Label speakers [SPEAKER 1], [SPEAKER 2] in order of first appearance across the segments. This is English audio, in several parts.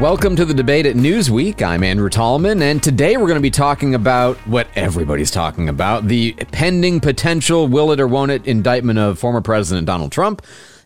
[SPEAKER 1] Welcome to the debate at Newsweek. I'm Andrew Tallman, and today we're going to be talking about what everybody's talking about the pending potential will it or won't it indictment of former President Donald Trump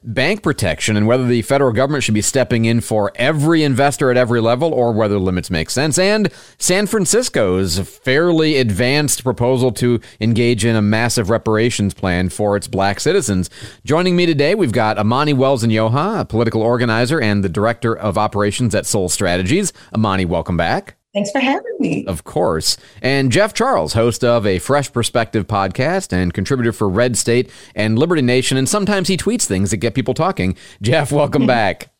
[SPEAKER 1] bank protection and whether the federal government should be stepping in for every investor at every level or whether limits make sense, and San Francisco's fairly advanced proposal to engage in a massive reparations plan for its black citizens. Joining me today, we've got Amani Wells-Onyioha, a political organizer and the director of operations at Sole Strategies. Amani, welcome back.
[SPEAKER 2] Thanks for having me.
[SPEAKER 1] Of course. And Jeff Charles, host of a Fresh Perspective podcast and contributor for RedState and Liberty Nation. And sometimes he tweets things that get people talking. Jeff, welcome back.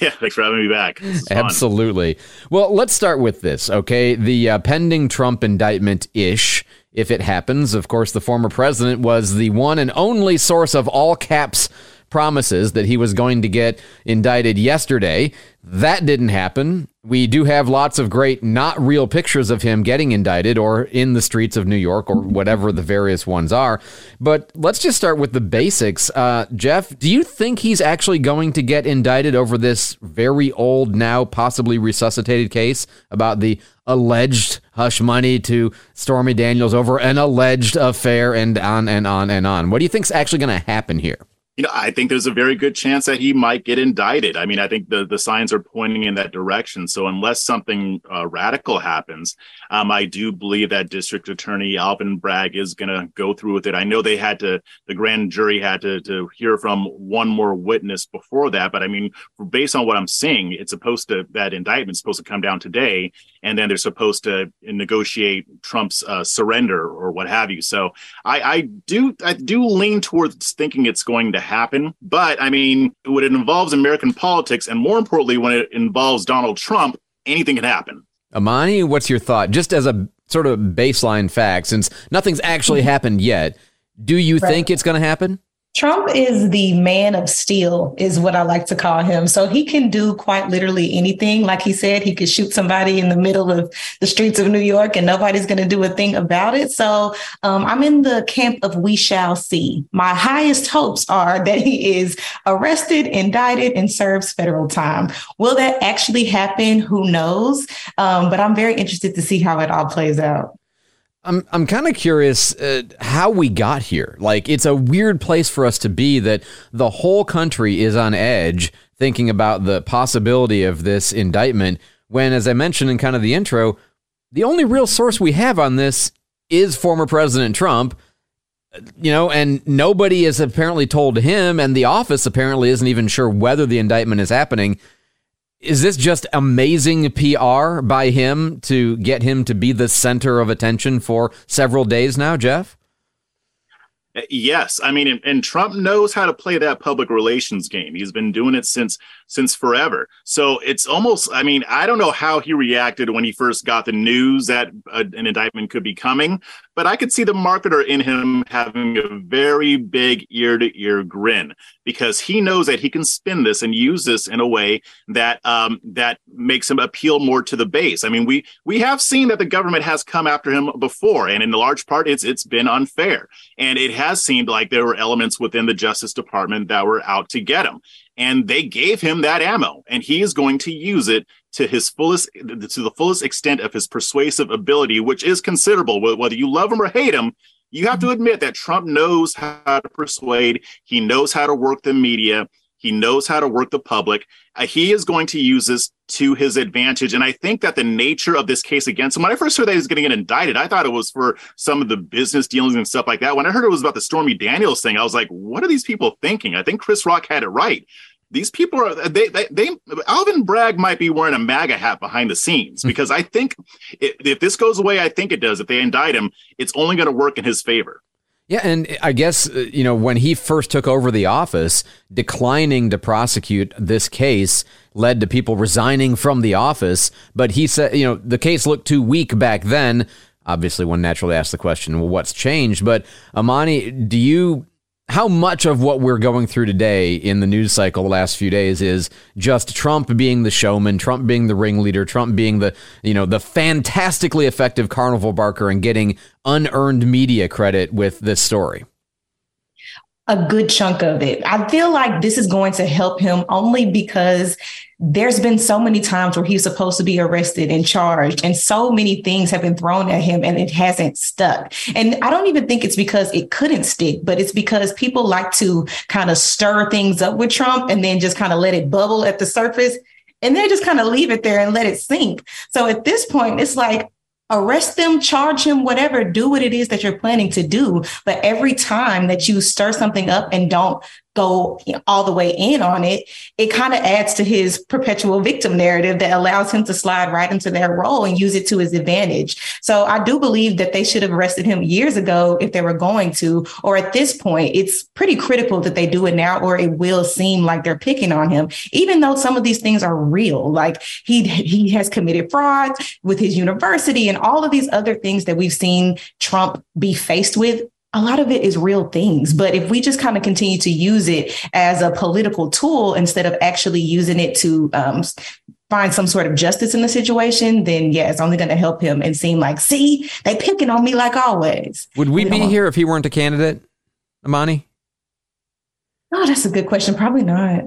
[SPEAKER 3] Yeah, thanks for having me back.
[SPEAKER 1] Absolutely. Well, let's start with this, okay? The uh, pending Trump indictment ish, if it happens. Of course, the former president was the one and only source of all caps promises that he was going to get indicted yesterday. That didn't happen. We do have lots of great, not real pictures of him getting indicted or in the streets of New York or whatever the various ones are. But let's just start with the basics. Uh, Jeff, do you think he's actually going to get indicted over this very old, now possibly resuscitated case about the alleged hush money to Stormy Daniels over an alleged affair and on and on and on? What do you think's actually going to happen here?
[SPEAKER 3] You know, I think there's a very good chance that he might get indicted. I mean, I think the, the signs are pointing in that direction. So unless something uh, radical happens, um, I do believe that District Attorney Alvin Bragg is going to go through with it. I know they had to, the grand jury had to, to hear from one more witness before that. But I mean, based on what I'm seeing, it's supposed to, that indictment's supposed to come down today. And then they're supposed to negotiate Trump's uh, surrender or what have you. So I, I do, I do lean towards thinking it's going to happen. But I mean, when it involves American politics, and more importantly, when it involves Donald Trump, anything can happen.
[SPEAKER 1] Amani, what's your thought? Just as a sort of baseline fact, since nothing's actually mm-hmm. happened yet, do you right. think it's going to happen?
[SPEAKER 2] Trump is the man of steel, is what I like to call him. So he can do quite literally anything. Like he said, he could shoot somebody in the middle of the streets of New York and nobody's going to do a thing about it. So um, I'm in the camp of we shall see. My highest hopes are that he is arrested, indicted, and serves federal time. Will that actually happen? Who knows? Um, but I'm very interested to see how it all plays out.
[SPEAKER 1] I'm I'm kind of curious uh, how we got here. Like it's a weird place for us to be that the whole country is on edge thinking about the possibility of this indictment when as I mentioned in kind of the intro, the only real source we have on this is former President Trump. You know, and nobody has apparently told him and the office apparently isn't even sure whether the indictment is happening is this just amazing PR by him to get him to be the center of attention for several days now, Jeff?
[SPEAKER 3] Uh, yes, I mean, and, and, Trump knows how to play that public relations game. He's been doing it since since forever. So it's almost, I mean, I don't know how he reacted when he first got the news that a, an indictment could be coming, but I could see the marketer in him having a very big ear to ear grin because he knows that he can spin this and use this in a way that um, that makes him appeal more to the base. I mean, we we have seen that the government has come after him before, and in large part, it's it's been unfair, and it has seemed like there were elements within the Justice Department that were out to get him and they gave him that ammo and he is going to use it to his fullest to the fullest extent of his persuasive ability which is considerable whether you love him or hate him you have to admit that Trump knows how to persuade he knows how to work the media he knows how to work the public. Uh, he is going to use this to his advantage. And I think that the nature of this case against him, when I first heard that he was going to get indicted, I thought it was for some of the business dealings and stuff like that. When I heard it was about the Stormy Daniels thing, I was like, what are these people thinking? I think Chris Rock had it right. These people are they, they, they Alvin Bragg might be wearing a MAGA hat behind the scenes hmm. because I think if, if this goes away, I think it does. If they indict him, it's only going to work in his favor.
[SPEAKER 1] Yeah, and I guess, uh, you know, when he first took over the office, declining to prosecute this case led to people resigning from the office. But he said, you know, the case looked too weak back then. Obviously, one naturally asks the question, well, what's changed? But Amani, do you how much of what we're going through today in the news cycle the last few days is just Trump being the showman, Trump being the ringleader, Trump being the, you know, the fantastically effective carnival barker and getting unearned media credit with this story?
[SPEAKER 2] A good chunk of it. I feel like this is going to help him only because there's been so many times where he's supposed to be arrested and charged, and so many things have been thrown at him and it hasn't stuck. And I don't even think it's because it couldn't stick, but it's because people like to kind of stir things up with Trump and then just kind of let it bubble at the surface and then just kind of leave it there and let it sink. So at this point, it's like, arrest them, charge him, whatever, do what it is that you're planning to do. But every time that you stir something up and don't go all the way in on it, it kind of adds to his perpetual victim narrative that allows him to slide right into that role and use it to his advantage. So I do believe that they should have arrested him years ago if they were going to, or at this point, it's pretty critical that they do it now, or it will seem like they're picking on him, even though some of these things are real. Like he he has committed fraud with his university and all of these other things that we've seen Trump be faced with a lot of it is real things. But if we just kind of continue to use it as a political tool instead of actually using it to um, find some sort of justice in the situation, then yeah, it's only going to help him and seem like, see, they picking on me like always.
[SPEAKER 1] Would we, we be here if he weren't a candidate, Amani?
[SPEAKER 2] Oh, that's a good question. Probably not.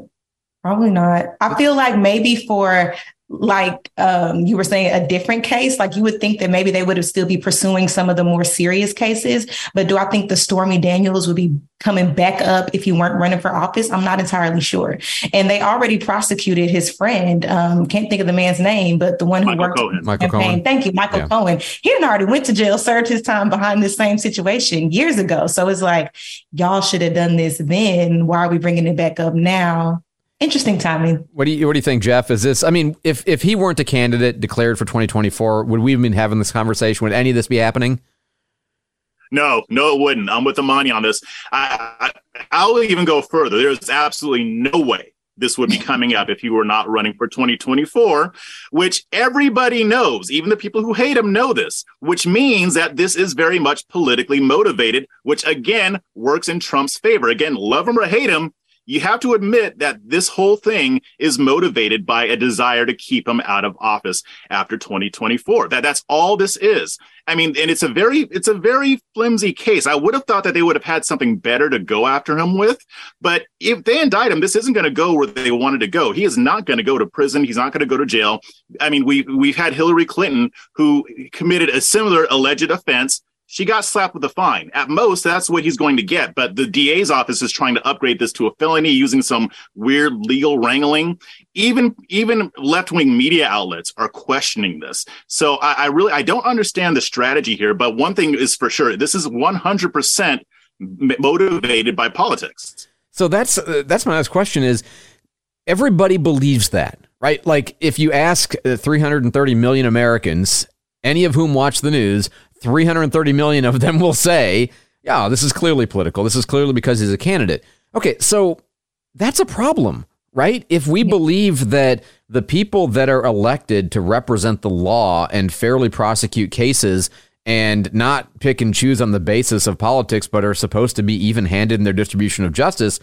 [SPEAKER 2] Probably not. I feel like maybe for like um, you were saying a different case like you would think that maybe they would have still be pursuing some of the more serious cases but do i think the stormy daniels would be coming back up if you weren't running for office i'm not entirely sure and they already prosecuted his friend um, can't think of the man's name but the one who
[SPEAKER 3] Michael
[SPEAKER 2] worked
[SPEAKER 3] Cohen.
[SPEAKER 1] Michael Cohen.
[SPEAKER 2] thank you michael
[SPEAKER 1] Yeah.
[SPEAKER 2] cohen he had already went to jail served his time behind this same situation years ago so it's like y'all should have done this then why are we bringing it back up now interesting timing
[SPEAKER 1] What do you What do you think, Jeff? Is this? I mean, if if he weren't a candidate declared for 2024, would we have been having this conversation? Would any of this be happening?
[SPEAKER 3] No, no, it wouldn't. I'm with Amani on this. I, I, I'll even go further. There's absolutely no way this would be coming up if he were not running for 2024, which everybody knows. Even the people who hate him know this, which means that this is very much politically motivated, which again works in Trump's favor. Again, love him or hate him, you have to admit that this whole thing is motivated by a desire to keep him out of office after 2024. That that's all this is. I mean, and it's a very it's a very flimsy case. I would have thought that they would have had something better to go after him with, but if they indict him, this isn't going to go where they wanted to go. He is not going to go to prison. He's not going to go to jail. I mean, we we've had Hillary Clinton who committed a similar alleged offense she got slapped with a fine. At most, that's what he's going to get. But the DA's office is trying to upgrade this to a felony using some weird legal wrangling. Even even left wing media outlets are questioning this. So I, I really I don't understand the strategy here. But one thing is for sure, this is one hundred percent motivated by politics.
[SPEAKER 1] So that's uh, that's my last question is everybody believes that, right? Like if you ask uh, 330 million Americans, any of whom watch the news, 330 million of them will say, "Yeah, this is clearly political. This is clearly because he's a candidate." Okay, so that's a problem, right? If we believe that the people that are elected to represent the law and fairly prosecute cases and not pick and choose on the basis of politics, but are supposed to be even handed in their distribution of justice,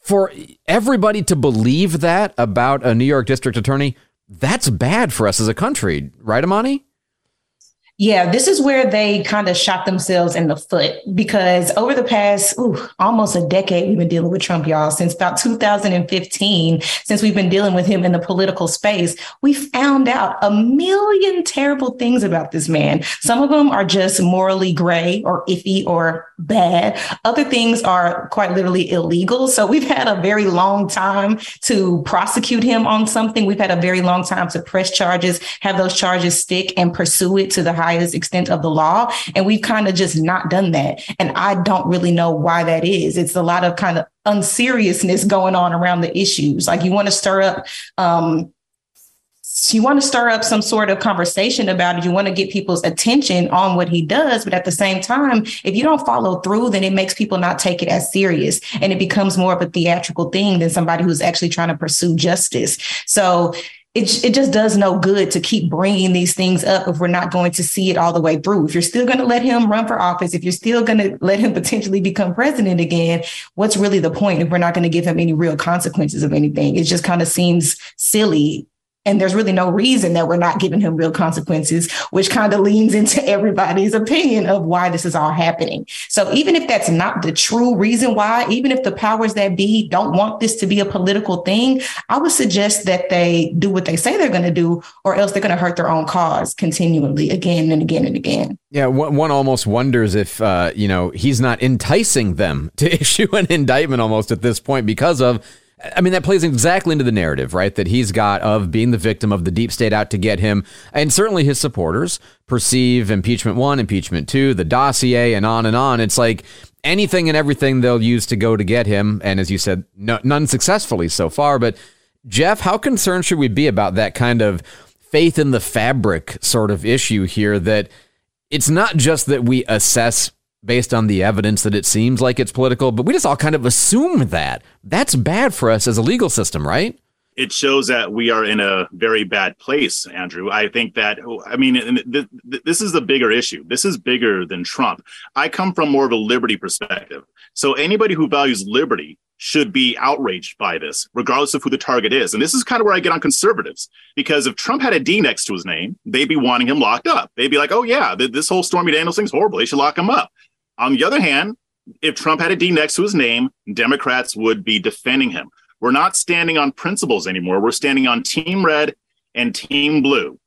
[SPEAKER 1] for everybody to believe that about a New York district attorney, that's bad for us as a country, right, Amani?
[SPEAKER 2] Yeah, this is where they kind of shot themselves in the foot because over the past ooh, almost a decade, we've been dealing with Trump, y'all. Since about 2015, since we've been dealing with him in the political space, we found out a million terrible things about this man. Some of them are just morally gray or iffy or bad. Other things are quite literally illegal. So we've had a very long time to prosecute him on something. We've had a very long time to press charges, have those charges stick and pursue it to the highest extent of the law. And we've kind of just not done that. And I don't really know why that is. It's a lot of kind of unseriousness going on around the issues. Like you want to stir up, um, you want to stir up some sort of conversation about it. You want to get people's attention on what he does. But at the same time, if you don't follow through, then it makes people not take it as serious and it becomes more of a theatrical thing than somebody who's actually trying to pursue justice. So it, it just does no good to keep bringing these things up if we're not going to see it all the way through. If you're still going to let him run for office, if you're still going to let him potentially become president again, what's really the point if we're not going to give him any real consequences of anything? It just kind of seems silly and there's really no reason that we're not giving him real consequences, which kind of leans into everybody's opinion of why this is all happening. So even if that's not the true reason why, even if the powers that be don't want this to be a political thing, I would suggest that they do what they say they're going to do, or else they're going to hurt their own cause continually again and again and again.
[SPEAKER 1] Yeah, one almost wonders if uh, you know he's not enticing them to issue an indictment almost at this point because of I mean, that plays exactly into the narrative, right? That he's got of being the victim of the deep state out to get him. And certainly his supporters perceive impeachment one, impeachment two, the dossier, and on and on. It's like anything and everything they'll use to go to get him. And as you said, no, none successfully so far. But Jeff, how concerned should we be about that kind of faith in the fabric sort of issue here that it's not just that we assess based on the evidence that it seems like it's political, but we just all kind of assume that. That's bad for us as a legal system, right?
[SPEAKER 3] It shows that we are in a very bad place, Andrew. I think that, I mean, this is a bigger issue. This is bigger than Trump. I come from more of a liberty perspective. So anybody who values liberty should be outraged by this, regardless of who the target is. And this is kind of where I get on conservatives, because if Trump had a D next to his name, they'd be wanting him locked up. They'd be like, oh, yeah, this whole Stormy Daniels thing's horrible. They should lock him up. On the other hand, if Trump had a D next to his name, Democrats would be defending him. We're not standing on principles anymore. We're standing on team red and team blue.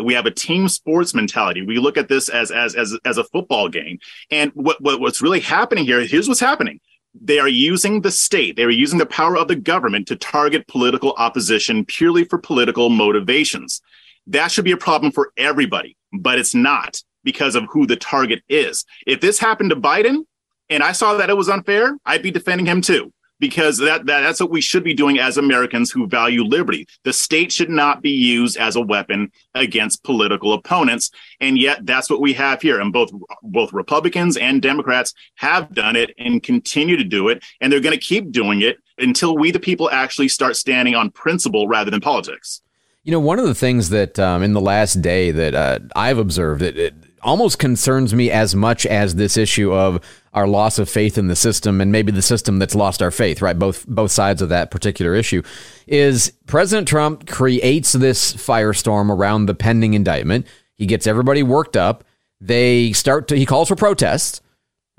[SPEAKER 3] We have a team sports mentality. We look at this as as as, as a football game. And what, what what's really happening here, here's what's happening. They are using the state, they are using the power of the government to target political opposition purely for political motivations. That should be a problem for everybody, but it's not because of who the target is. If this happened to Biden and I saw that it was unfair, I'd be defending him too. Because that, that that's what we should be doing as Americans who value liberty. The state should not be used as a weapon against political opponents, and yet that's what we have here. And both both Republicans and Democrats have done it and continue to do it, and they're going to keep doing it until we, the people, actually start standing on principle rather than politics.
[SPEAKER 1] You know, one of the things that um, in the last day that uh, I've observed, it, almost concerns me as much as this issue of our loss of faith in the system and maybe the system that's lost our faith, right? Both both sides of that particular issue is President Trump creates this firestorm around the pending indictment. He gets everybody worked up. They start to he calls for protests.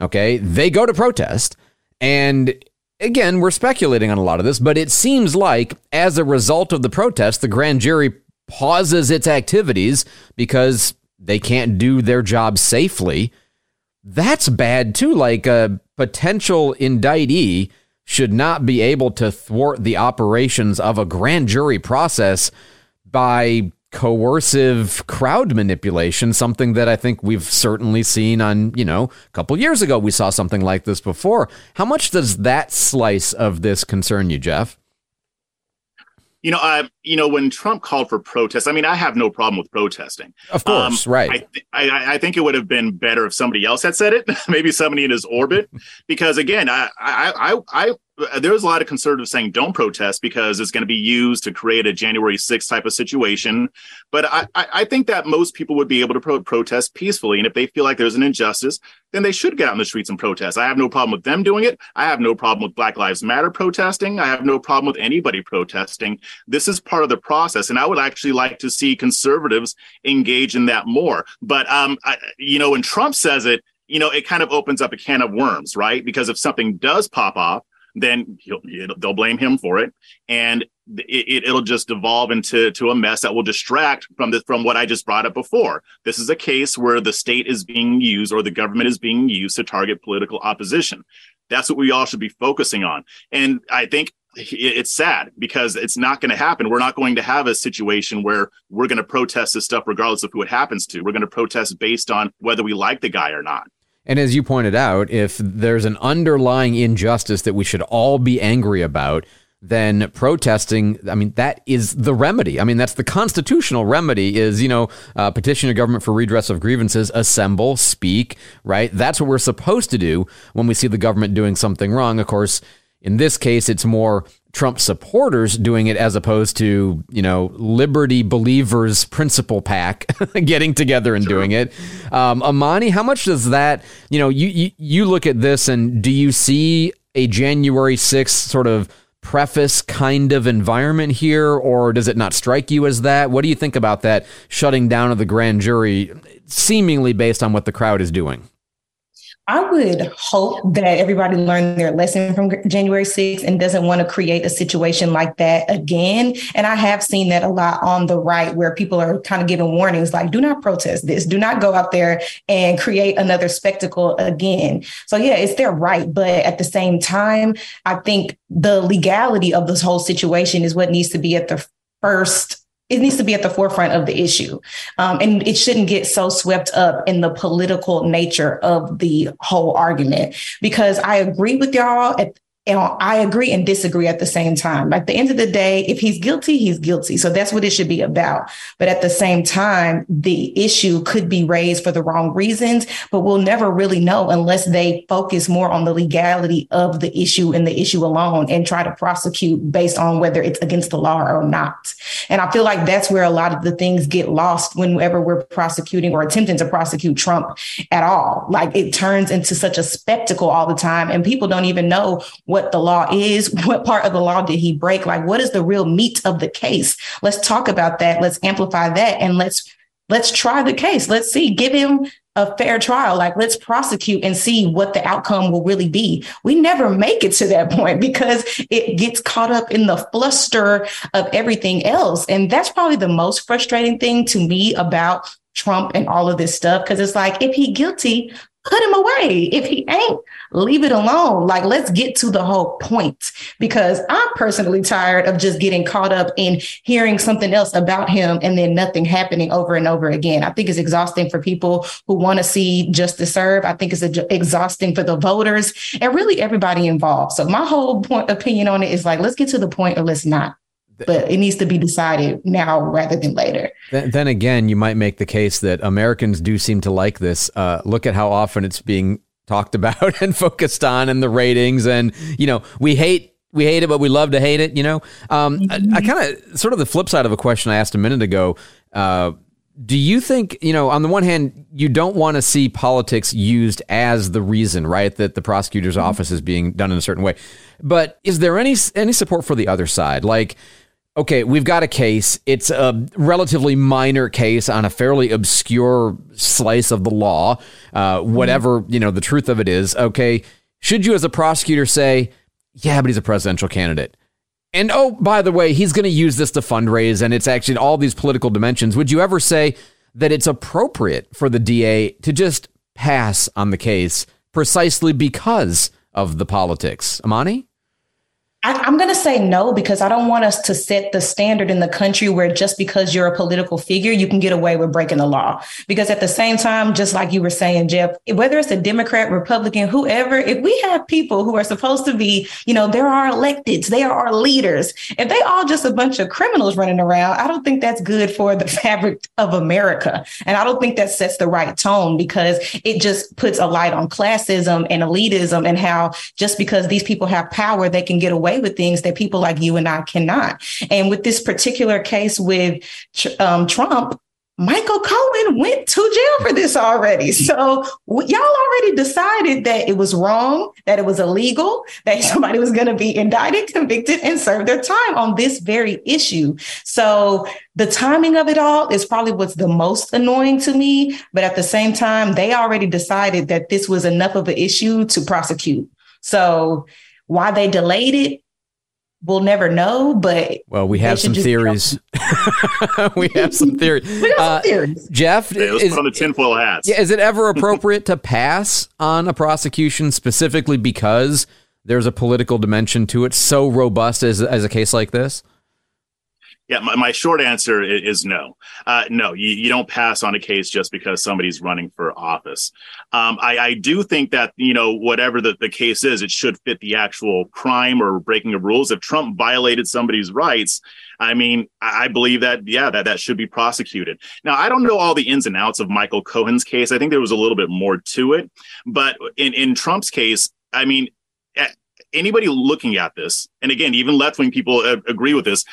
[SPEAKER 1] Okay? They go to protest and again, we're speculating on a lot of this, but it seems like as a result of the protest, the grand jury pauses its activities because they can't do their job safely, that's bad too. Like a potential indictee should not be able to thwart the operations of a grand jury process by coercive crowd manipulation, something that I think we've certainly seen on, you know, a couple years ago we saw something like this before. How much does that slice of this concern you, Jeff?
[SPEAKER 3] You know, I you know when Trump called for protests, I mean, I have no problem with protesting.
[SPEAKER 1] Of course, um, right.
[SPEAKER 3] I, th- I, I think it would have been better if somebody else had said it, maybe somebody in his orbit, because again, I I I, I there's a lot of conservatives saying don't protest because it's going to be used to create a January 6th type of situation. But I, I think that most people would be able to pro- protest peacefully. And if they feel like there's an injustice, then they should get out the streets and protest. I have no problem with them doing it. I have no problem with Black Lives Matter protesting. I have no problem with anybody protesting. This is part of the process. And I would actually like to see conservatives engage in that more. But, um, I, you know, when Trump says it, you know, it kind of opens up a can of worms, right? Because if something does pop off, then they'll blame him for it, and it, will just devolve into to a mess that will distract from the from what I just brought up before. This is a case where the state is being used or the government is being used to target political opposition. That's what we all should be focusing on, and I think it's sad because it's not going to happen. We're not going to have a situation where we're going to protest this stuff regardless of who it happens to. We're going to protest based on whether we like the guy or not.
[SPEAKER 1] And as you pointed out, if there's an underlying injustice that we should all be angry about, then protesting, I mean, that is the remedy. I mean, that's the constitutional remedy is, you know, uh, petition your government for redress of grievances, assemble, speak, right? That's what we're supposed to do when we see the government doing something wrong. Of course, in this case, it's more Trump supporters doing it as opposed to, you know, liberty believers principal pack getting together and sure. doing it. Um, Amani, how much does that, you know, you, you, you look at this and do you see a January 6th sort of preface kind of environment here, or does it not strike you as that? What do you think about that shutting down of the grand jury, seemingly based on what the crowd is doing?
[SPEAKER 2] I would hope that everybody learned their lesson from January 6th and doesn't want to create a situation like that again. And I have seen that a lot on the right where people are kind of giving warnings like, do not protest this, do not go out there and create another spectacle again. So, yeah, it's their right. But at the same time, I think the legality of this whole situation is what needs to be at the first it needs to be at the forefront of the issue. Um, and it shouldn't get so swept up in the political nature of the whole argument. Because I agree with y'all at, and I agree and disagree at the same time. At the end of the day, if he's guilty, he's guilty. So that's what it should be about. But at the same time, the issue could be raised for the wrong reasons, but we'll never really know unless they focus more on the legality of the issue and the issue alone and try to prosecute based on whether it's against the law or not. And I feel like that's where a lot of the things get lost whenever we're prosecuting or attempting to prosecute Trump at all. Like it turns into such a spectacle all the time, and people don't even know what what the law is. What part of the law did he break? Like, what is the real meat of the case? Let's talk about that. Let's amplify that and let's let's try the case. Let's see, give him a fair trial. Like, let's prosecute and see what the outcome will really be. We never make it to that point because it gets caught up in the fluster of everything else. And that's probably the most frustrating thing to me about Trump and all of this stuff. Cause it's like, if he guilty, put him away. If he ain't, leave it alone. Like, let's get to the whole point because I'm personally tired of just getting caught up in hearing something else about him and then nothing happening over and over again. I think it's exhausting for people who want to see justice served. I think it's exhausting for the voters and really everybody involved. So my whole point opinion on it is like, let's get to the point or let's not but it needs to be decided now rather than later.
[SPEAKER 1] Then, then, again, you might make the case that Americans do seem to like this. Uh, look at how often it's being talked about and focused on, and the ratings, and you know, we hate we hate it, but we love to hate it. You know, um, mm-hmm. I, I kind of sort of the flip side of a question I asked a minute ago. Uh, do you think you know on the one hand you don't want to see politics used as the reason right that the prosecutor's mm-hmm. office is being done in a certain way but is there any any support for the other side like okay, we've got a case. It's a relatively minor case on a fairly obscure slice of the law, uh, whatever, you know, the truth of it is. Okay, should you as a prosecutor say, yeah, but he's a presidential candidate? And oh, by the way, he's going to use this to fundraise, and it's actually all these political dimensions. Would you ever say that it's appropriate for the DA to just pass on the case precisely because of the politics? Amani?
[SPEAKER 2] I, am going to say no because I don't want us to set the standard in the country where just because you're a political figure, you can get away with breaking the law. Because at the same time, just like you were saying, Jeff, whether it's a Democrat, Republican, whoever, if we have people who are supposed to be, you know, they're our electeds, they are our leaders, if they all just a bunch of criminals running around, I don't think that's good for the fabric of America. And I don't think that sets the right tone because it just puts a light on classism and elitism and how just because these people have power, they can get away with things that people like you and I cannot. And with this particular case with um, Trump, Michael Cohen went to jail for this already. So y'all already decided that it was wrong, that it was illegal, that somebody was going to be indicted, convicted, and serve their time on this very issue. So the timing of it all is probably what's the most annoying to me. But at the same time, they already decided that this was enough of an issue to prosecute. So why they delayed it, we'll never know, but
[SPEAKER 1] well, we have some theories. we have some theories.
[SPEAKER 2] uh, theories.
[SPEAKER 1] Jeff,
[SPEAKER 3] yeah, is, put on the tinfoil hats.
[SPEAKER 1] Yeah, is it ever appropriate to pass on a prosecution specifically because there's a political dimension to it so robust as as a case like this?
[SPEAKER 3] Yeah, my, my short answer is no. Uh, no, you, you don't pass on a case just because somebody's running for office. Um, I, I do think that, you know, whatever the, the case is, it should fit the actual crime or breaking of rules. If Trump violated somebody's rights, I mean, I believe that, yeah, that, that should be prosecuted. Now, I don't know all the ins and outs of Michael Cohen's case. I think there was a little bit more to it. But in, in Trump's case, I mean, anybody looking at this, and again, even left wing people uh, agree with this,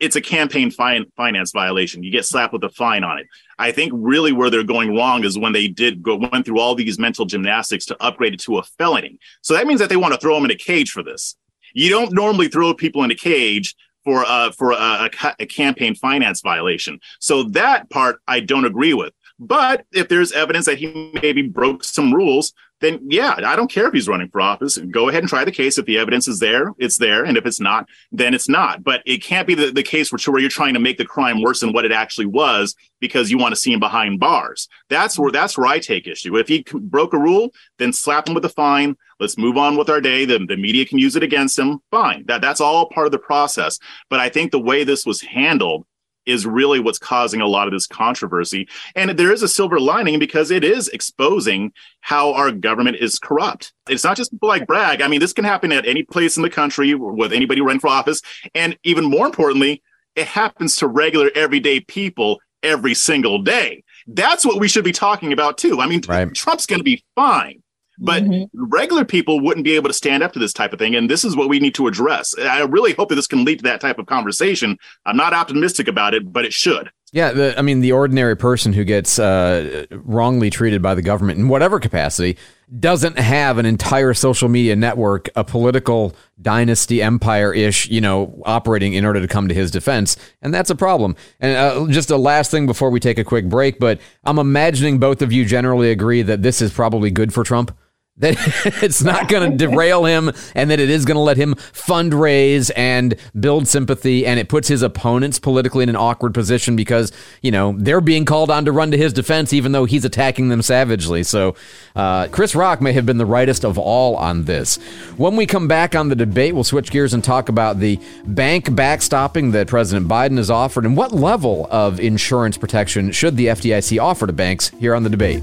[SPEAKER 3] it's a campaign finance violation. You get slapped with a fine on it. I think really where they're going wrong is when they did go went through all these mental gymnastics to upgrade it to a felony. So that means that they want to throw him in a cage for this. You don't normally throw people in a cage for uh, for a, a, campaign finance violation. So that part I don't agree with. But if there's evidence that he maybe broke some rules, then yeah, I don't care if he's running for office. Go ahead and try the case. If the evidence is there, it's there. And if it's not, then it's not. But it can't be the, the case where, where you're trying to make the crime worse than what it actually was because you want to see him behind bars. That's where that's where I take issue. If he broke a rule, then slap him with a fine. Let's move on with our day. The, the media can use it against him. Fine. That that's all part of the process. But I think the way this was handled is really what's causing a lot of this controversy. And there is a silver lining because it is exposing how our government is corrupt. It's not just people like Bragg. I mean, this can happen at any place in the country with anybody running for office. And even more importantly, it happens to regular everyday people every single day. That's what we should be talking about too. I mean, right. Trump's going to be fine. But mm-hmm. regular people wouldn't be able to stand up to this type of thing. And this is what we need to address. I really hope that this can lead to that type of conversation. I'm not optimistic about it, but it should.
[SPEAKER 1] Yeah, the, I mean, the ordinary person who gets uh, wrongly treated by the government in whatever capacity doesn't have an entire social media network, a political dynasty empire ish, you know, operating in order to come to his defense. And that's a problem. And uh, just a last thing before we take a quick break, but I'm imagining both of you generally agree that this is probably good for Trump that it's not going to derail him and that it is going to let him fundraise and build sympathy and it puts his opponents politically in an awkward position because you know they're being called on to run to his defense even though he's attacking them savagely. So uh, chris rock may have been the rightest of all on this. When we come back on the debate we'll switch gears and talk about the bank backstopping that president biden has offered and what level of insurance protection should the fdic offer to banks here on the debate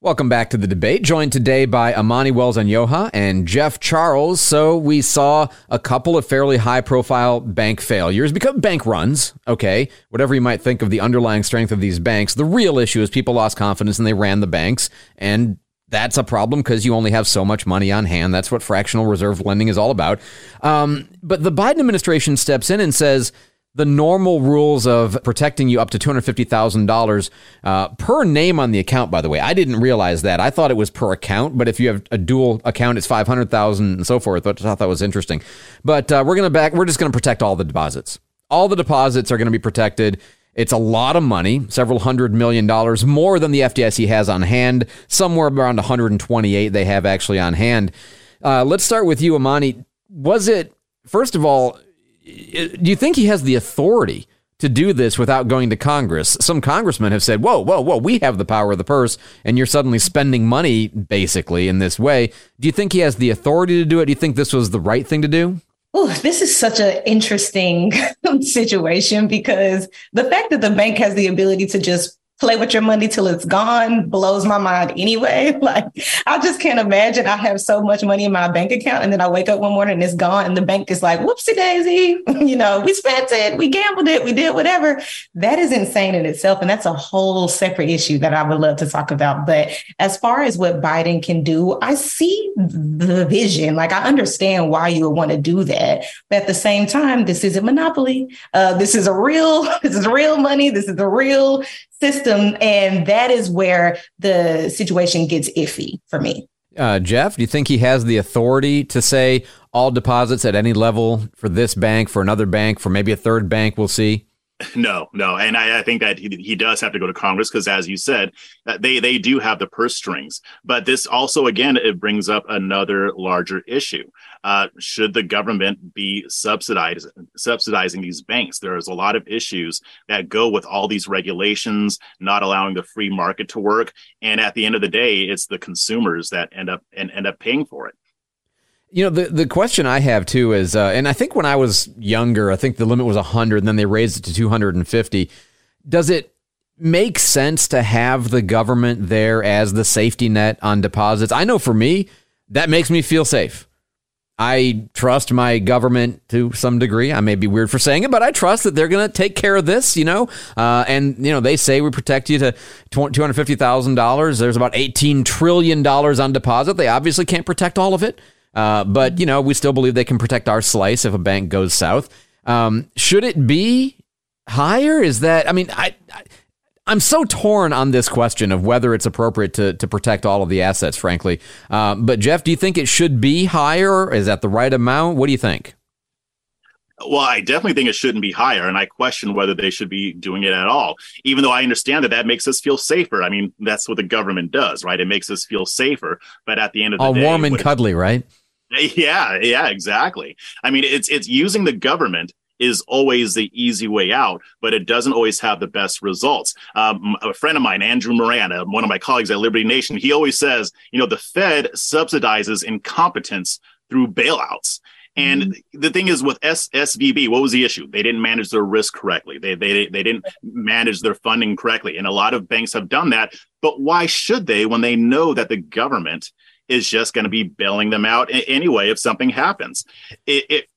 [SPEAKER 1] Welcome back to the debate, joined today by Amani Wells Onyioha and Jeff Charles. So we saw a couple of fairly high profile bank failures because bank runs, okay, whatever you might think of the underlying strength of these banks. The real issue is people lost confidence and they ran the banks and that's a problem because you only have so much money on hand. That's what fractional reserve lending is all about. Um, but the Biden administration steps in and says, the normal rules of protecting you up to $250,000 uh, per name on the account, by the way. I didn't realize that. I thought it was per account, but if you have a dual account, it's 500,000 and so forth. I thought that was interesting. But uh, we're going to back, we're just going to protect all the deposits. All the deposits are going to be protected. It's a lot of money, several hundred million dollars, more than the FDIC has on hand, somewhere around 128 they have actually on hand. Uh, let's start with you, Amani. Was it, first of all, do you think he has the authority to do this without going to Congress? Some congressmen have said, whoa, whoa, whoa, we have the power of the purse, and you're suddenly spending money basically in this way. Do you think he has the authority to do it? Do you think this was the right thing to do?
[SPEAKER 2] Oh, this is such an interesting situation because the fact that the bank has the ability to just play with your money till it's gone blows my mind anyway. Like I just can't imagine I have so much money in my bank account and then I wake up one morning and it's gone and the bank is like, whoopsie daisy, you know, we spent it, we gambled it, we did whatever. That is insane in itself. And that's a whole separate issue that I would love to talk about. But as far as what Biden can do, I see the vision. Like I understand why you would want to do that. But at the same time, this isn't monopoly. Uh, this is a real, this is real money. This is a real system. And that is where the situation gets iffy for me.
[SPEAKER 1] Uh, Jeff, do you think he has the authority to say all deposits at any level for this bank, for another bank, for maybe a third bank, we'll see?
[SPEAKER 3] No, no, and I, I think that he, he, does have to go to Congress because, as you said, they they do have the purse strings. But this also, again, it brings up another larger issue. Uh, should the government be subsidizing subsidizing these banks? There's a lot of issues that go with all these regulations, not allowing the free market to work, and at the end of the day, it's the consumers that end up and end up paying for it.
[SPEAKER 1] You know, the, the question I have too is, uh, and I think when I was younger, I think the limit was 100, and then they raised it to 250. Does it make sense to have the government there as the safety net on deposits? I know for me, that makes me feel safe. I trust my government to some degree. I may be weird for saying it, but I trust that they're going to take care of this, you know. Uh, and, you know, they say we protect you to $250,000. There's about $18 trillion on deposit. They obviously can't protect all of it. Uh, but you know, we still believe they can protect our slice if a bank goes south. Um, should it be higher? Is that? I mean, I, I I'm so torn on this question of whether it's appropriate to, to protect all of the assets, frankly. Uh, but Jeff, do you think it should be higher? Is that the right amount? What do you think?
[SPEAKER 3] Well, I definitely think it shouldn't be higher, and I question whether they should be doing it at all. Even though I understand that that makes us feel safer. I mean, that's what the government does, right? It makes us feel safer. But at the end of the
[SPEAKER 1] all
[SPEAKER 3] day,
[SPEAKER 1] warm and cuddly, right?
[SPEAKER 3] Yeah, yeah, exactly. I mean, it's it's using the government is always the easy way out, but it doesn't always have the best results. Um, a friend of mine, Andrew Moran, uh, one of my colleagues at Liberty Nation, he always says, you know, the Fed subsidizes incompetence through bailouts. And mm-hmm. the thing is with SSVB, what was the issue? They didn't manage their risk correctly. They, they, they didn't manage their funding correctly. And a lot of banks have done that. But why should they when they know that the government is just going to be bailing them out anyway if something happens. It, it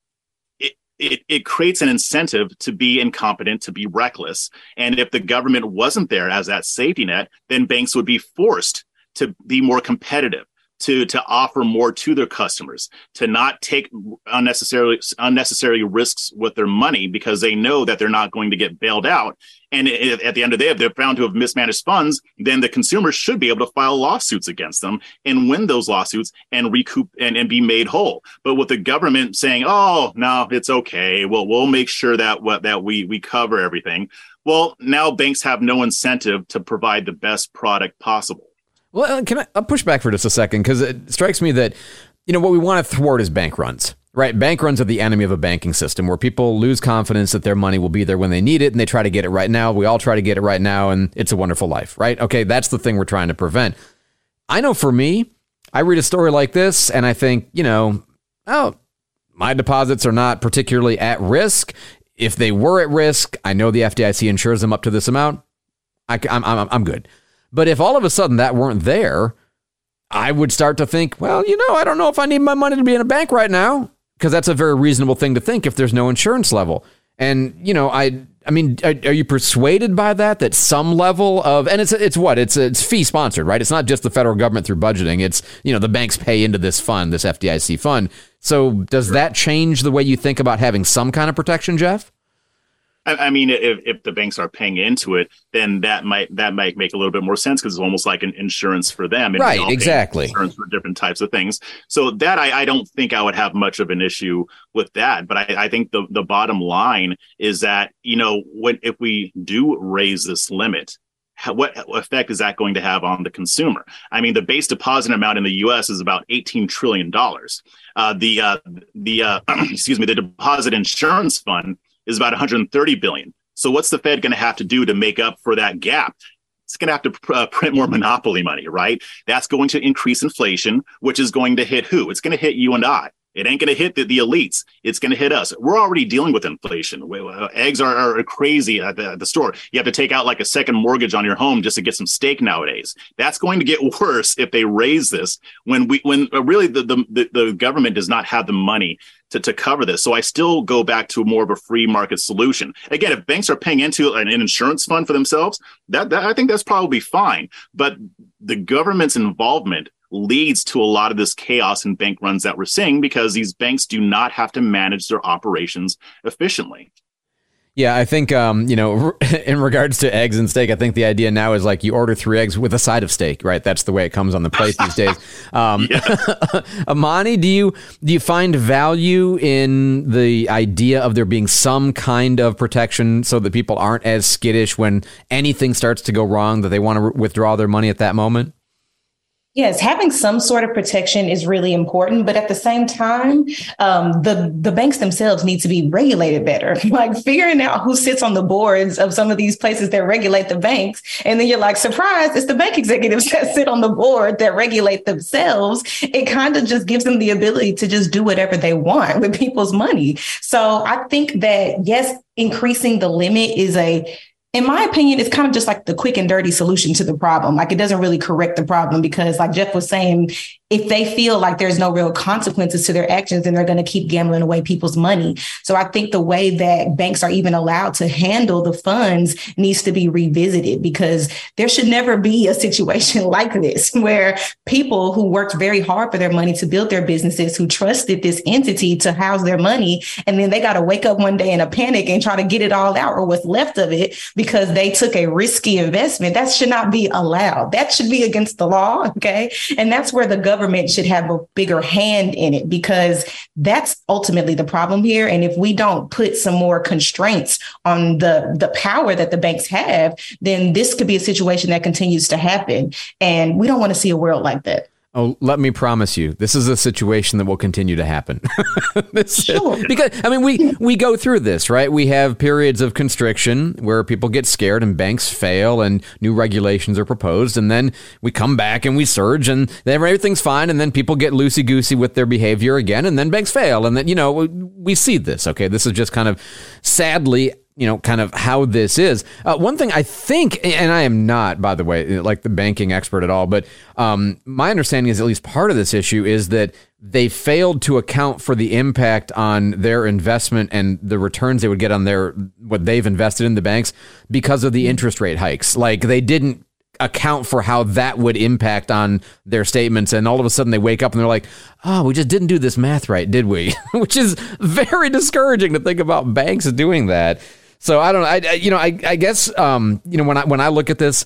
[SPEAKER 3] it, it creates an incentive to be incompetent, to be reckless. And if the government wasn't there as that safety net, then banks would be forced to be more competitive to to offer more to their customers, to not take unnecessarily unnecessary risks with their money because they know that they're not going to get bailed out. And at the end of the day, if they're found to have mismanaged funds, then the consumers should be able to file lawsuits against them and win those lawsuits and recoup and, and be made whole. But with the government saying, "Oh, no, it's okay. Well, we'll make sure that what that we we cover everything." Well, now banks have no incentive to provide the best product possible.
[SPEAKER 1] Well, uh, can I I'll push back for just a second because it strikes me that you know what we want to thwart is bank runs. Right, bank runs are the enemy of a banking system where people lose confidence that their money will be there when they need it and they try to get it right now. We all try to get it right now and it's a wonderful life, right? Okay, that's the thing we're trying to prevent. I know for me, I read a story like this and I think, you know, oh, my deposits are not particularly at risk. If they were at risk, I know the FDIC insures them up to this amount. I, am I'm, I'm good. But if all of a sudden that weren't there, I would start to think, well, you know, I don't know if I need my money to be in a bank right now because that's a very reasonable thing to think if there's no insurance level. And you know, I I mean, are, are, you persuaded by that? That some level of and it's it's what it's it's fee sponsored, right? It's not just the federal government through budgeting. It's you know the banks pay into this fund, this FDIC fund. So does that change the way you think about having some kind of protection, Jeff?
[SPEAKER 3] I, I mean, if, if the banks are paying into it, then that might that might make a little bit more sense because it's almost like an insurance for them.
[SPEAKER 1] right, exactly.
[SPEAKER 3] Insurance for different types of things. So that I, I don't think I would have much of an issue with that. But I, I think the the bottom line is that you know when if we do raise this limit, what effect is that going to have on the consumer? I mean, the base deposit amount in the U.S. is about eighteen trillion dollars. Uh, the uh, the uh, excuse me, the deposit insurance fund is about 130 billion. So what's the Fed going to have to do to make up for that gap? It's going to have to uh, print more monopoly money, right? That's going to increase inflation, which is going to hit who? It's going to hit you and I. It ain't going to hit the, the, elites. It's going to hit us. We're already dealing with inflation. Uh, eggs are, are crazy at the, at the, store. You have to take out like a second mortgage on your home just to get some steak nowadays. That's going to get worse if they raise this when we when uh, really the, the, the government does not have the money to, to cover this. So I still go back to more of a free market solution. Again, if banks are paying into an, an insurance fund for themselves, that, that I think that's probably fine. But the government's involvement leads to a lot of this chaos and bank runs that we're seeing because these banks do not have to manage their operations efficiently.
[SPEAKER 1] Yeah, I think um, you know, in regards to eggs and steak, I think the idea now is like you order three eggs with a side of steak, right? That's the way it comes on the plate these days. Um, Amani, do you do you find value in the idea of there being some kind of protection so that people aren't as skittish when anything starts to go wrong that they want to withdraw their money at that moment?
[SPEAKER 2] Yes, having some sort of protection is really important, but at the same time, um, the the banks themselves need to be regulated better. like figuring out who sits on the boards of some of these places that regulate the banks, and then you're like, surprise, it's the bank executives that sit on the board that regulate themselves. It kind of just gives them the ability to just do whatever they want with people's money. So I think that yes, increasing the limit is a in my opinion, it's kind of just like the quick and dirty solution to the problem. Like it doesn't really correct the problem because, like Jeff was saying, if they feel like there's no real consequences to their actions, then they're going to keep gambling away people's money. So I think the way that banks are even allowed to handle the funds needs to be revisited because there should never be a situation like this where people who worked very hard for their money to build their businesses, who trusted this entity to house their money, and then they got to wake up one day in a panic and try to get it all out or what's left of it because they took a risky investment. That should not be allowed. That should be against the law. Okay. And that's where the government should have a bigger hand in it because that's ultimately the problem here. And if we don't put some more constraints on the, the power that the banks have, then this could be a situation that continues to happen. And we don't want to see a world like that.
[SPEAKER 1] Oh, let me promise you, this is a situation that will continue to happen. sure. Because I mean, we we go through this, right? We have periods of constriction where people get scared and banks fail, and new regulations are proposed, and then we come back and we surge, and then everything's fine, and then people get loosey goosey with their behavior again, and then banks fail, and then you know we see this. Okay, this is just kind of sadly you know, kind of how this is. Uh, one thing I think, and I am not, by the way, like the banking expert at all, but um, my understanding is at least part of this issue is that they failed to account for the impact on their investment and the returns they would get on their what they've invested in the banks because of the interest rate hikes. Like they didn't account for how that would impact on their statements and all of a sudden they wake up and they're like oh we just didn't do this math right did we which is very discouraging to think about banks doing that so I don't know. I, you know, I, I guess, um, you know, when I, when I look at this,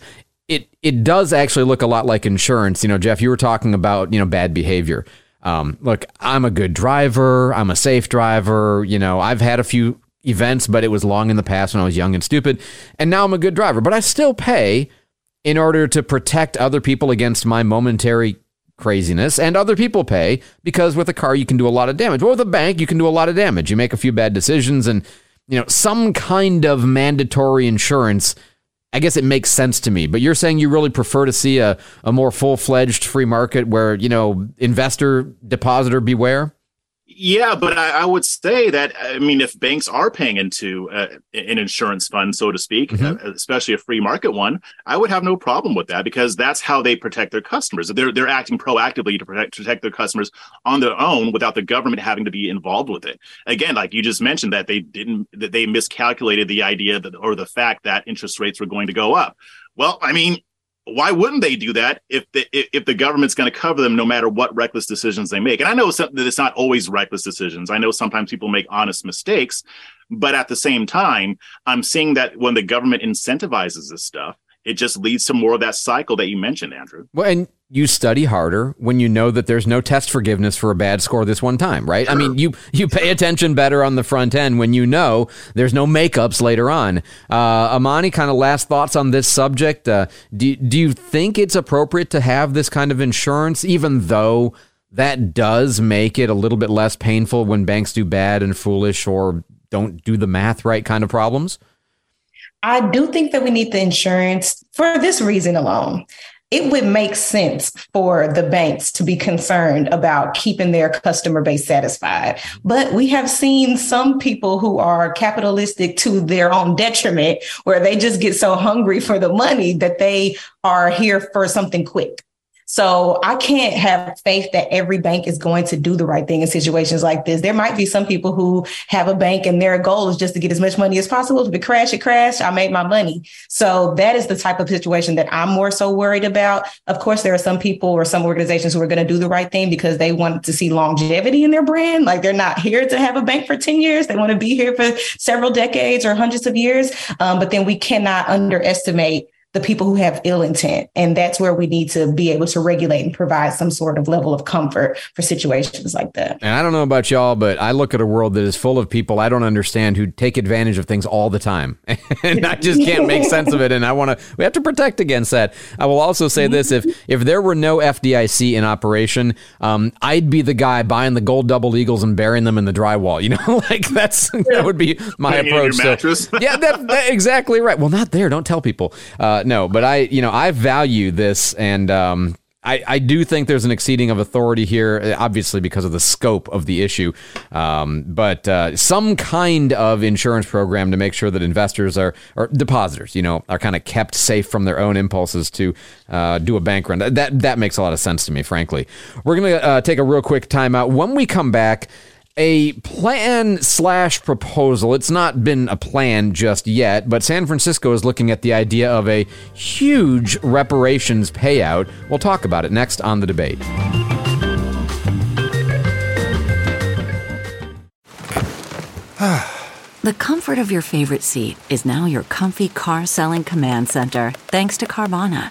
[SPEAKER 1] it, it does actually look a lot like insurance. You know, Jeff, you were talking about, you know, bad behavior. Um, look, I'm a good driver. I'm a safe driver. You know, I've had a few events, but it was long in the past when I was young and stupid. And now I'm a good driver, but I still pay in order to protect other people against my momentary craziness and other people pay because with a car you can do a lot of damage. Well, with a bank you can do a lot of damage. You make a few bad decisions and you know, some kind of mandatory insurance, I guess it makes sense to me. But you're saying you really prefer to see a, a more full fledged free market where, you know, investor, depositor beware?
[SPEAKER 3] Yeah, but I, I, would say that I mean, if banks are paying into uh, an insurance fund, so to speak, mm-hmm. uh, especially a free market one, I would have no problem with that because that's how they protect their customers. They're they're acting proactively to protect protect their customers on their own without the government having to be involved with it. Again, like you just mentioned, that they didn't that they miscalculated the idea that or the fact that interest rates were going to go up. Well, I mean, why wouldn't they do that if the if the government's going to cover them no matter what reckless decisions they make? And I know that it's not always reckless decisions. I know sometimes people make honest mistakes, but at the same time, I'm seeing that when the government incentivizes this stuff, it just leads to more of that cycle that you mentioned, Andrew.
[SPEAKER 1] Well, and you study harder when you know that there's no test forgiveness for a bad score this one time, right? I mean, you you pay attention better on the front end when you know there's no makeups later on. Uh, Amani, kind of last thoughts on this subject. Uh, do do you think it's appropriate to have this kind of insurance, even though that does make it a little bit less painful when banks do bad and foolish or don't do the math right kind of problems?
[SPEAKER 2] I do think that we need the insurance for this reason alone. It would make sense for the banks to be concerned about keeping their customer base satisfied. But we have seen some people who are capitalistic to their own detriment, where they just get so hungry for the money that they are here for something quick. So I can't have faith that every bank is going to do the right thing in situations like this. There might be some people who have a bank and their goal is just to get as much money as possible. If it crash, it crash. I made my money. So that is the type of situation that I'm more so worried about. Of course, there are some people or some organizations who are going to do the right thing because they want to see longevity in their brand. Like they're not here to have a bank for 10 years. They want to be here for several decades or hundreds of years. Um, but then we cannot underestimate the people who have ill intent. And that's where we need to be able to regulate and provide some sort of level of comfort for situations like that.
[SPEAKER 1] And I don't know about y'all, but I look at a world that is full of people I don't understand who take advantage of things all the time. and I just can't make sense of it. And I want to, we have to protect against that. I will also say this if, if there were no FDIC in operation, um, I'd be the guy buying the gold double eagles and burying them in the drywall. You know, like that's, that would be my
[SPEAKER 3] Hanging
[SPEAKER 1] approach.
[SPEAKER 3] your mattress.
[SPEAKER 1] So, yeah, that, that- exactly right. Well, not there. Don't tell people. Uh, no, but I, you know, I value this, and um, I, I do think there's an exceeding of authority here, uh, obviously because of the scope of the issue. Um, but uh, some kind of insurance program to make sure that investors are or depositors, you know, are kind of kept safe from their own impulses to uh, do a bank run. That that makes a lot of sense to me, frankly. We're gonna uh, take a real quick timeout. When we come back a plan slash proposal. It's not been a plan just yet, but San Francisco is looking at the idea of a huge reparations payout. We'll talk about it next on the debate.
[SPEAKER 4] The comfort of your favorite seat is now your comfy car selling command center, thanks to Carvana.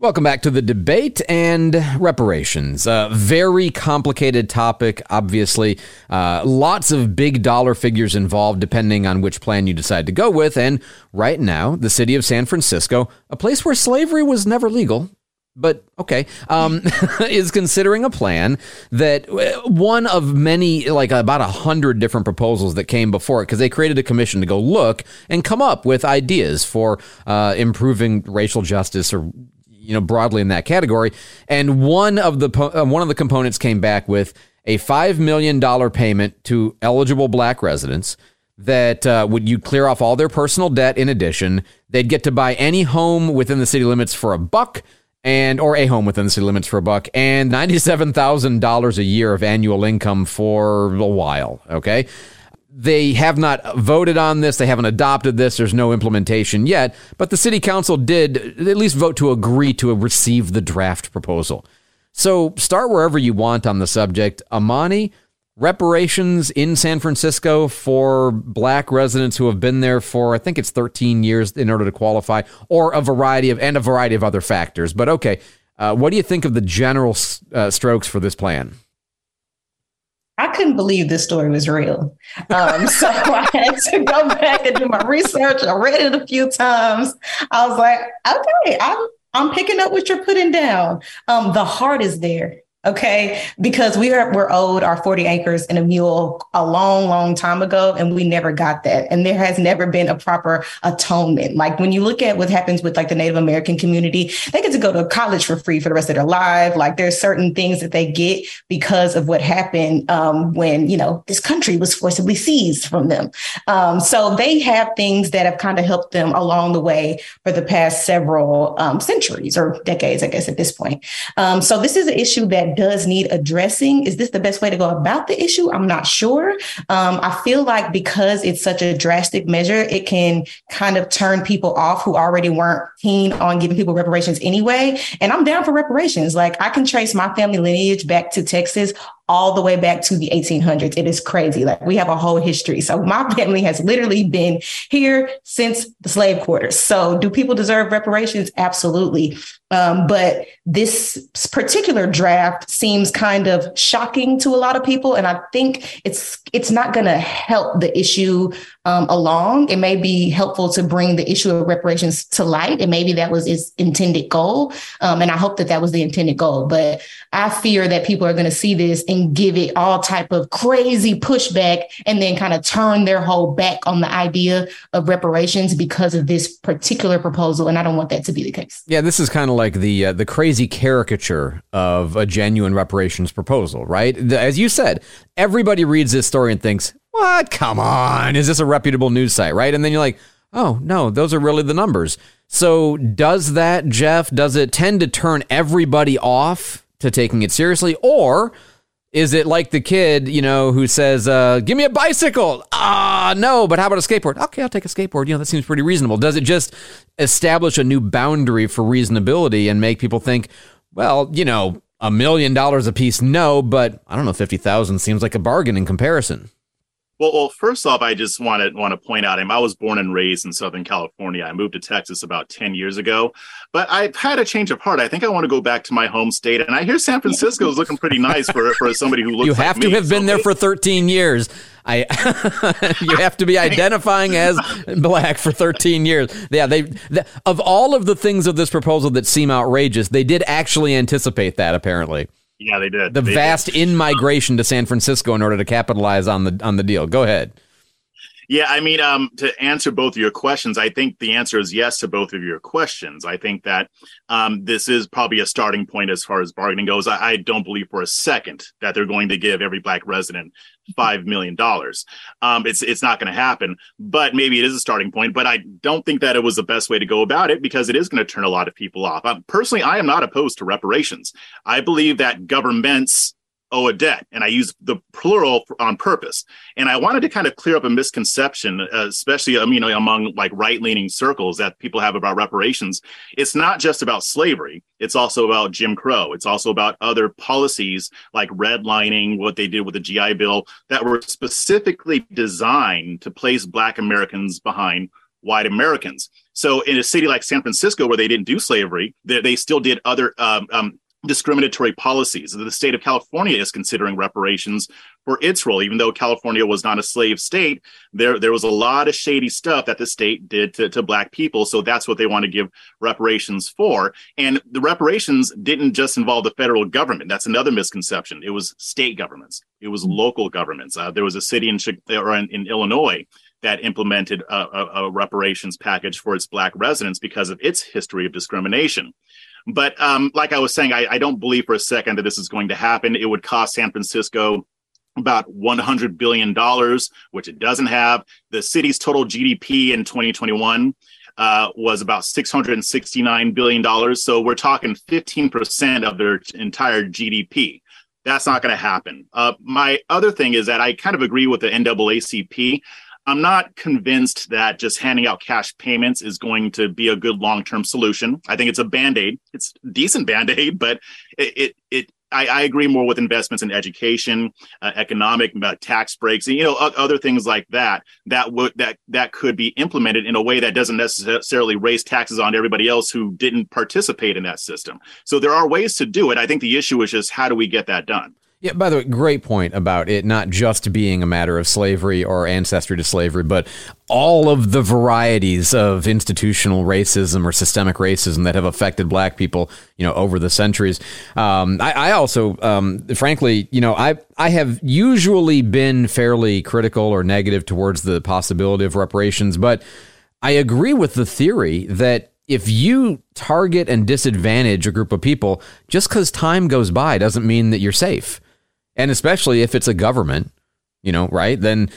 [SPEAKER 1] Welcome back to the debate and reparations. Uh, very complicated topic, obviously. Uh, lots of big dollar figures involved depending on which plan you decide to go with. And right now, the city of San Francisco, a place where slavery was never legal, but okay, um, is considering a plan that uh, one of many, like about a hundred different proposals that came before it, because they created a commission to go look and come up with ideas for uh, improving racial justice or you know broadly in that category. And one of the uh, one of the components came back with a five million dollar payment to eligible black residents that uh, would you clear off all their personal debt. In addition, they'd get to buy any home within the city limits for a buck. And or a home within the city limits for a buck and ninety seven thousand dollars a year of annual income for a while. Okay, they have not voted on this. They haven't adopted this. There's no implementation yet. But the city council did at least vote to agree to receive the draft proposal. So start wherever you want on the subject. Amani, reparations in San Francisco for black residents who have been there for, I think it's 13 years in order to qualify, or a variety of, and a variety of other factors. But okay, uh, what do you think of the general uh, strokes for this plan?
[SPEAKER 2] I couldn't believe this story was real. Um, so I had to go back and do my research. I read it a few times. I was like, okay, I'm I'm picking up what you're putting down. Um, the heart is there. Okay, because we are we're owed our 40 acres and a mule a long, long time ago, and we never got that. And there has never been a proper atonement. Like when you look at what happens with like the Native American community, they get to go to college for free for the rest of their life. Like there's certain things that they get because of what happened um, when you know this country was forcibly seized from them. Um, so they have things that have kind of helped them along the way for the past several um, centuries or decades, I guess, at this point. Um, so this is an issue that does need addressing. Is this the best way to go about the issue? I'm not sure. Um, I feel like because it's such a drastic measure, it can kind of turn people off who already weren't keen on giving people reparations anyway. And I'm down for reparations. Like I can trace my family lineage back to Texas all the way back to the 1800s. It is crazy. Like we have a whole history. So my family has literally been here since the slave quarters. So do people deserve reparations? Absolutely. Um, but this particular draft seems kind of shocking to a lot of people, and I think it's it's not going to help the issue um, along. It may be helpful to bring the issue of reparations to light, and maybe that was its intended goal. Um, and I hope that that was the intended goal. But I fear that people are going to see this and give it all type of crazy pushback, and then kind of turn their whole back on the idea of reparations because of this particular proposal. And I don't want that to be the case.
[SPEAKER 1] Yeah, this is kind of like the uh, the crazy caricature of a genuine reparations proposal, right? As you said, everybody reads this story and thinks, "What? Come on! Is this a reputable news site?" Right? And then you're like, "Oh no, those are really the numbers." So does that, Jeff? Does it tend to turn everybody off to taking it seriously, or is it like the kid, you know, who says, uh, "Give me a bicycle"? Ah, no, but how about a skateboard? Okay, I'll take a skateboard. You know, that seems pretty reasonable. Does it just establish a new boundary for reasonability and make people think, well, you know, a million dollars a piece? No, but I don't know, fifty thousand seems like a bargain in comparison.
[SPEAKER 3] Well, well, first off, I just want to want to point out, I was born and raised in Southern California. I moved to Texas about ten years ago, but I've had a change of heart. I think I want to go back to my home state, and I hear San Francisco is looking pretty nice for for somebody who looks.
[SPEAKER 1] You have
[SPEAKER 3] like
[SPEAKER 1] to
[SPEAKER 3] me.
[SPEAKER 1] have been
[SPEAKER 3] So
[SPEAKER 1] there for thirteen years. I, you have to be identifying as black for 13 years. Yeah, they the, of all of the things of this proposal that seem outrageous, they did actually anticipate that. Apparently,
[SPEAKER 3] Yeah, they did.
[SPEAKER 1] the
[SPEAKER 3] They
[SPEAKER 1] vast in migration to San Francisco in order to capitalize on the on the deal. Go ahead.
[SPEAKER 3] Yeah, I mean, um, to answer both of your questions, I think the answer is yes to both of your questions. I think that um, this is probably a starting point as far as bargaining goes. I, I don't believe for a second that they're going to give every black resident five million dollars. Um, it's it's not going to happen, but maybe it is a starting point. But I don't think that it was the best way to go about it because it is going to turn a lot of people off. Um, personally, I am not opposed to reparations. I believe that governments owe a debt. And I use the plural on purpose. And I wanted to kind of clear up a misconception, uh, especially um, you know, among like right leaning circles that people have about reparations. It's not just about slavery, it's also about Jim Crow. It's also about other policies like redlining, what they did with the GI Bill, that were specifically designed to place Black Americans behind white Americans. So in a city like San Francisco, where they didn't do slavery, they, they still did other um, um, discriminatory policies. The state of California is considering reparations for its role, even though California was not a slave state. There, there was a lot of shady stuff that the state did to, to black people. So that's what they want to give reparations for. And the reparations didn't just involve the federal government. That's another misconception. It was state governments. It was local governments. Uh, there was a city in, or in, in Illinois that implemented a, a, a reparations package for its black residents because of its history of discrimination. But um, like I was saying, I, I don't believe for a second that this is going to happen. It would cost San Francisco about $100 billion, which it doesn't have. The city's total GDP in 2021 uh, was about $669 billion. So we're talking 15% of their entire GDP. That's not going to happen. Uh, my other thing is that I kind of agree with the NAACP. I'm not convinced that just handing out cash payments is going to be a good long-term solution. I think it's a band-aid. It's a decent band-aid, but it it, it I, I agree more with investments in education, uh, economic uh, tax breaks, and you know other things like that. That would that that could be implemented in a way that doesn't necessarily raise taxes on everybody else who didn't participate in that system. So there are ways to do it. I think the issue is just how do we get that done.
[SPEAKER 1] Yeah, by the way, great point about it not just being a matter of slavery or ancestry to slavery, but all of the varieties of institutional racism or systemic racism that have affected black people, you know, over the centuries. Um, I, I also, um, frankly, you know, I, I have usually been fairly critical or negative towards the possibility of reparations, but I agree with the theory that if you target and disadvantage a group of people, just because time goes by doesn't mean that you're safe. And especially if it's a government, you know, right? Then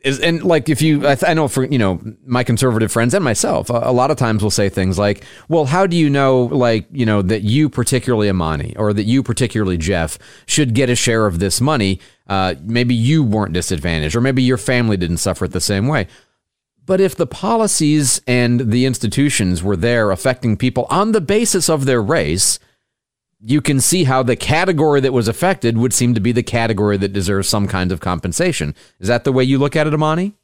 [SPEAKER 1] is and like if you, I, th- I know for you know my conservative friends and myself, a, a lot of times we'll say things like, "Well, how do you know, like you know, that you particularly Amani or that you particularly Jeff should get a share of this money? Uh, maybe you weren't disadvantaged, or maybe your family didn't suffer it the same way." But if the policies and the institutions were there affecting people on the basis of their race, you can see how the category that was affected would seem to be the category that deserves some kind of compensation. Is that the way you look at it, Amani?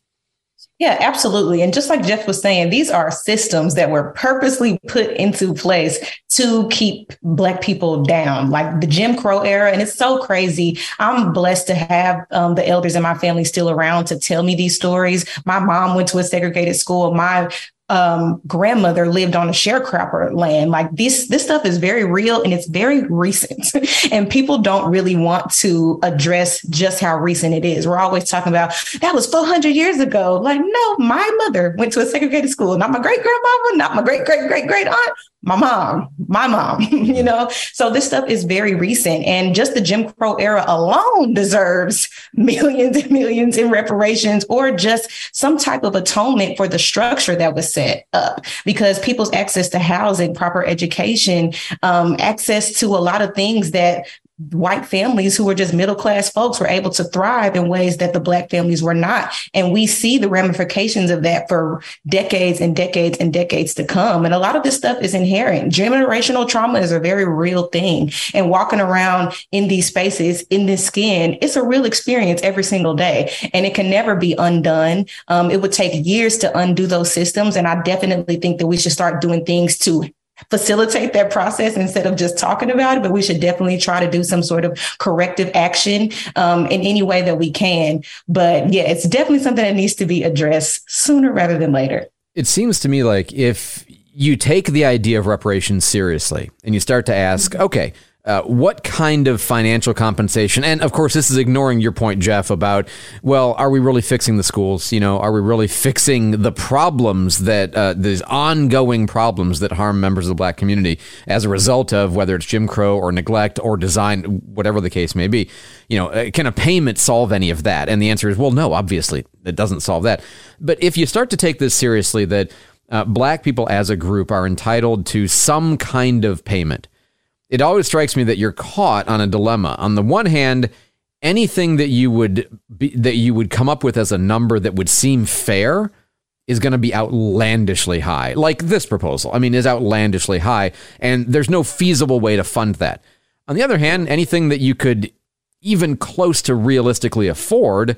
[SPEAKER 2] Yeah, absolutely. And just like Jeff was saying, these are systems that were purposely put into place to keep Black people down, like the Jim Crow era. And it's so crazy. I'm blessed to have um, the elders in my family still around to tell me these stories. My mom went to a segregated school. My um, grandmother lived on a sharecropper land. Like this, this stuff is very real and it's very recent. and people don't really want to address just how recent it is. We're always talking about that was 400 years ago. Like, no, my mother went to a segregated school, not my great grandmama, not my great great great great aunt my mom, my mom, you know? So this stuff is very recent. And just the Jim Crow era alone deserves millions and millions in reparations or just some type of atonement for the structure that was set up because people's access to housing, proper education, um, access to a lot of things that white families who were just middle class folks were able to thrive in ways that the black families were not. And we see the ramifications of that for decades and decades and decades to come. And a lot of this stuff is inherent. Generational trauma is a very real thing. And walking around in these spaces in this skin it's a real experience every single day. And it can never be undone. Um, it would take years to undo those systems. And i definitely think that we should start doing things to facilitate that process instead of just talking about it, but we should definitely try to do some sort of corrective action um, in any way that we can. But yeah, it's definitely something that needs to be addressed sooner rather than later.
[SPEAKER 1] It seems to me like if you take the idea of reparations seriously and you start to ask, okay, uh, what kind of financial compensation? And of course, this is ignoring your point, Jeff, about well, are we really fixing the schools? You know, are we really fixing the problems that uh, these ongoing problems that harm members of the black community as a result of whether it's Jim Crow or neglect or design, whatever the case may be? You know, uh, can a payment solve any of that? And the answer is well, no. Obviously, it doesn't solve that. But if you start to take this seriously, that uh, black people as a group are entitled to some kind of payment it always strikes me that you're caught on a dilemma. On the one hand, anything that you would be, that you would come up with as a number that would seem fair is going to be outlandishly high. Like this proposal, I mean, is outlandishly high, and there's no feasible way to fund that. On the other hand, anything that you could even close to realistically afford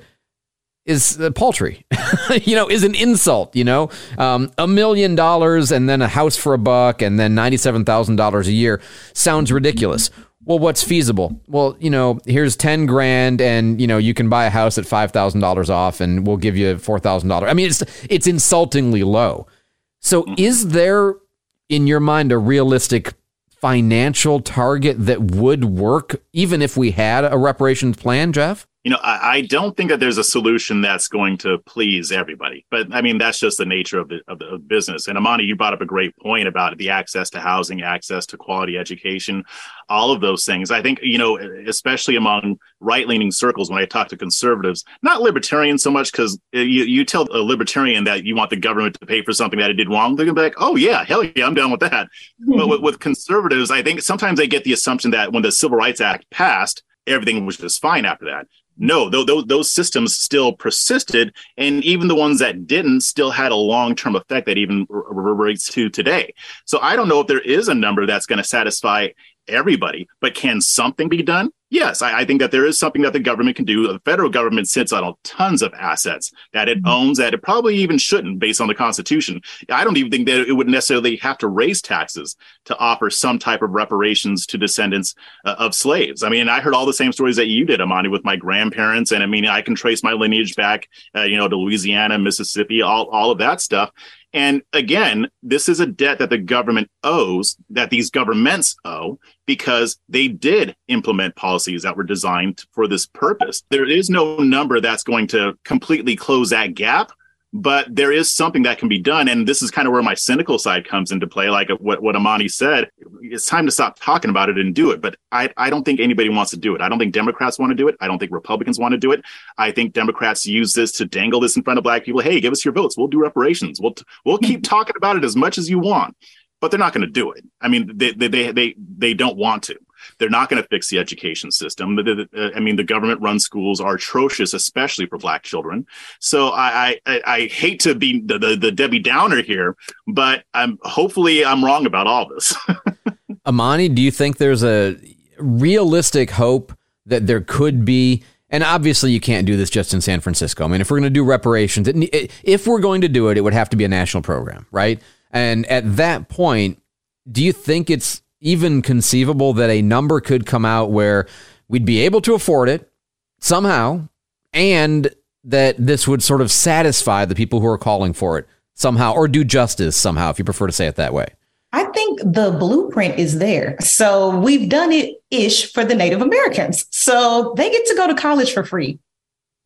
[SPEAKER 1] is uh, paltry, you know, is an insult, you know, um, a million dollars and then a house for a buck and then $97,000 a year sounds ridiculous. Well, what's feasible? Well, you know, here's 10 grand and, you know, you can buy a house at $5,000 off and we'll give you $4,000. I mean, it's, it's insultingly low. So is there in your mind a realistic financial target that would work even if we had a reparations plan, Jeff?
[SPEAKER 3] You know, I, I, don't think that there's a solution that's going to please everybody. But I mean, that's just the nature of the, of the of business. And Amani, you brought up a great point about the access to housing, access to quality education, all of those things. I think, you know, especially among right leaning circles, when I talk to conservatives, not libertarians so much, because you, you tell a libertarian that you want the government to pay for something that it did wrong, they're going to be like, oh, yeah, hell yeah, I'm down with that. Mm-hmm. But with, with conservatives, I think sometimes they get the assumption that when the Civil Rights Act passed, everything was just fine after that no, those, those systems still persisted. And even the ones that didn't still had a long term effect that even reverberates to today. So I don't know if there is a number that's going to satisfy everybody, but can something be done? Yes, I, I, think that there is something that the government can do. The federal government sits on tons of assets that it mm-hmm. owns that it probably even shouldn't based on the Constitution. I don't even think that it would necessarily have to raise taxes to offer some type of reparations to descendants uh, of slaves. I mean, I heard all the same stories that you did, Amani, with my grandparents. And I mean, I can trace my lineage back, uh, you know, to Louisiana, Mississippi, all, all of that stuff. And again, this is a debt that the government owes, that these governments owe, because they did implement policies that were designed for this purpose. There is no number that's going to completely close that gap, but there is something that can be done. And this is kind of where my cynical side comes into play. Like what, what Amani said, it's time to stop talking about it and do it. But I, I don't think anybody wants to do it. I don't think Democrats want to do it. I don't think Republicans want to do it. I think Democrats use this to dangle this in front of black people. Hey, give us your votes. We'll do reparations. We'll, we'll keep talking about it as much as you want, but they're not going to do it. I mean, they, they, they, they, they don't want to. They're not going to fix the education system. I mean, the government run schools are atrocious, especially for black children. So I, I, I hate to be the, the, the Debbie Downer here, but I'm hopefully I'm wrong about all this.
[SPEAKER 1] Amani, do you think there's a realistic hope that there could be? And obviously, you can't do this just in San Francisco. I mean, if we're going to do reparations, it, if we're going to do it, it would have to be a national program, right? And at that point, do you think it's even conceivable that a number could come out where we'd be able to afford it somehow and that this would sort of satisfy the people who are calling for it somehow or do justice somehow, if you prefer to say it that way?
[SPEAKER 2] I think the blueprint is there. So we've done it ish for the Native Americans. So they get to go to college for free.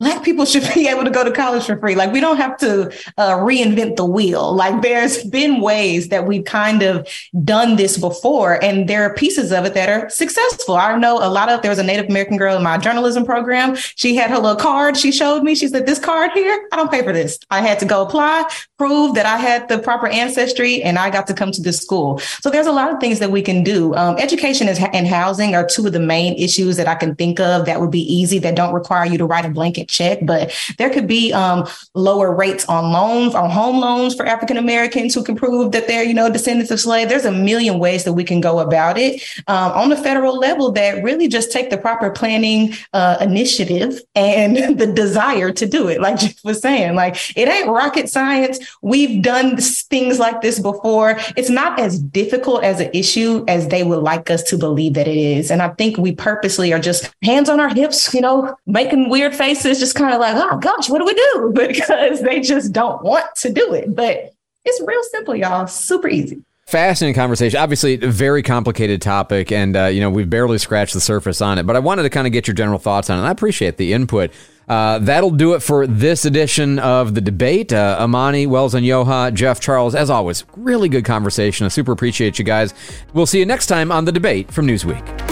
[SPEAKER 2] Black people should be able to go to college for free. Like we don't have to uh, reinvent the wheel. Like there's been ways that we've kind of done this before, and there are pieces of it that are successful. I know a lot of. There was a Native American girl in my journalism program. She had her little card. She showed me. She said, "This card here, I don't pay for this. I had to go apply, prove that I had the proper ancestry, and I got to come to this school." So there's a lot of things that we can do. Um, education and housing are two of the main issues that I can think of that would be easy that don't require you to write a blanket check, but there could be um, lower rates on loans, on home loans for African Americans who can prove that they're, you know, descendants of slaves. There's a million ways that we can go about it um, on the federal level that really just take the proper planning uh, initiative and the desire to do it. Like Jeff was saying, like it ain't rocket science. We've done things like this before. It's not as difficult as an issue as they would like us to believe that it is. And I think we purposely are just hands on our hips, you know, making weird faces, just kind of like, oh gosh, what do we do? Because they just don't want to do it. But it's real simple, y'all. Super easy.
[SPEAKER 1] Fascinating conversation. Obviously, a very complicated topic, and uh, you know we've barely scratched the surface on it. But I wanted to kind of get your general thoughts on it. I appreciate the input. Uh, that'll do it for this edition of the debate. Uh, Amani, Wells, Onyioha, Jeff, Charles, as always, really good conversation. I super appreciate you guys. We'll see you next time on the debate from Newsweek.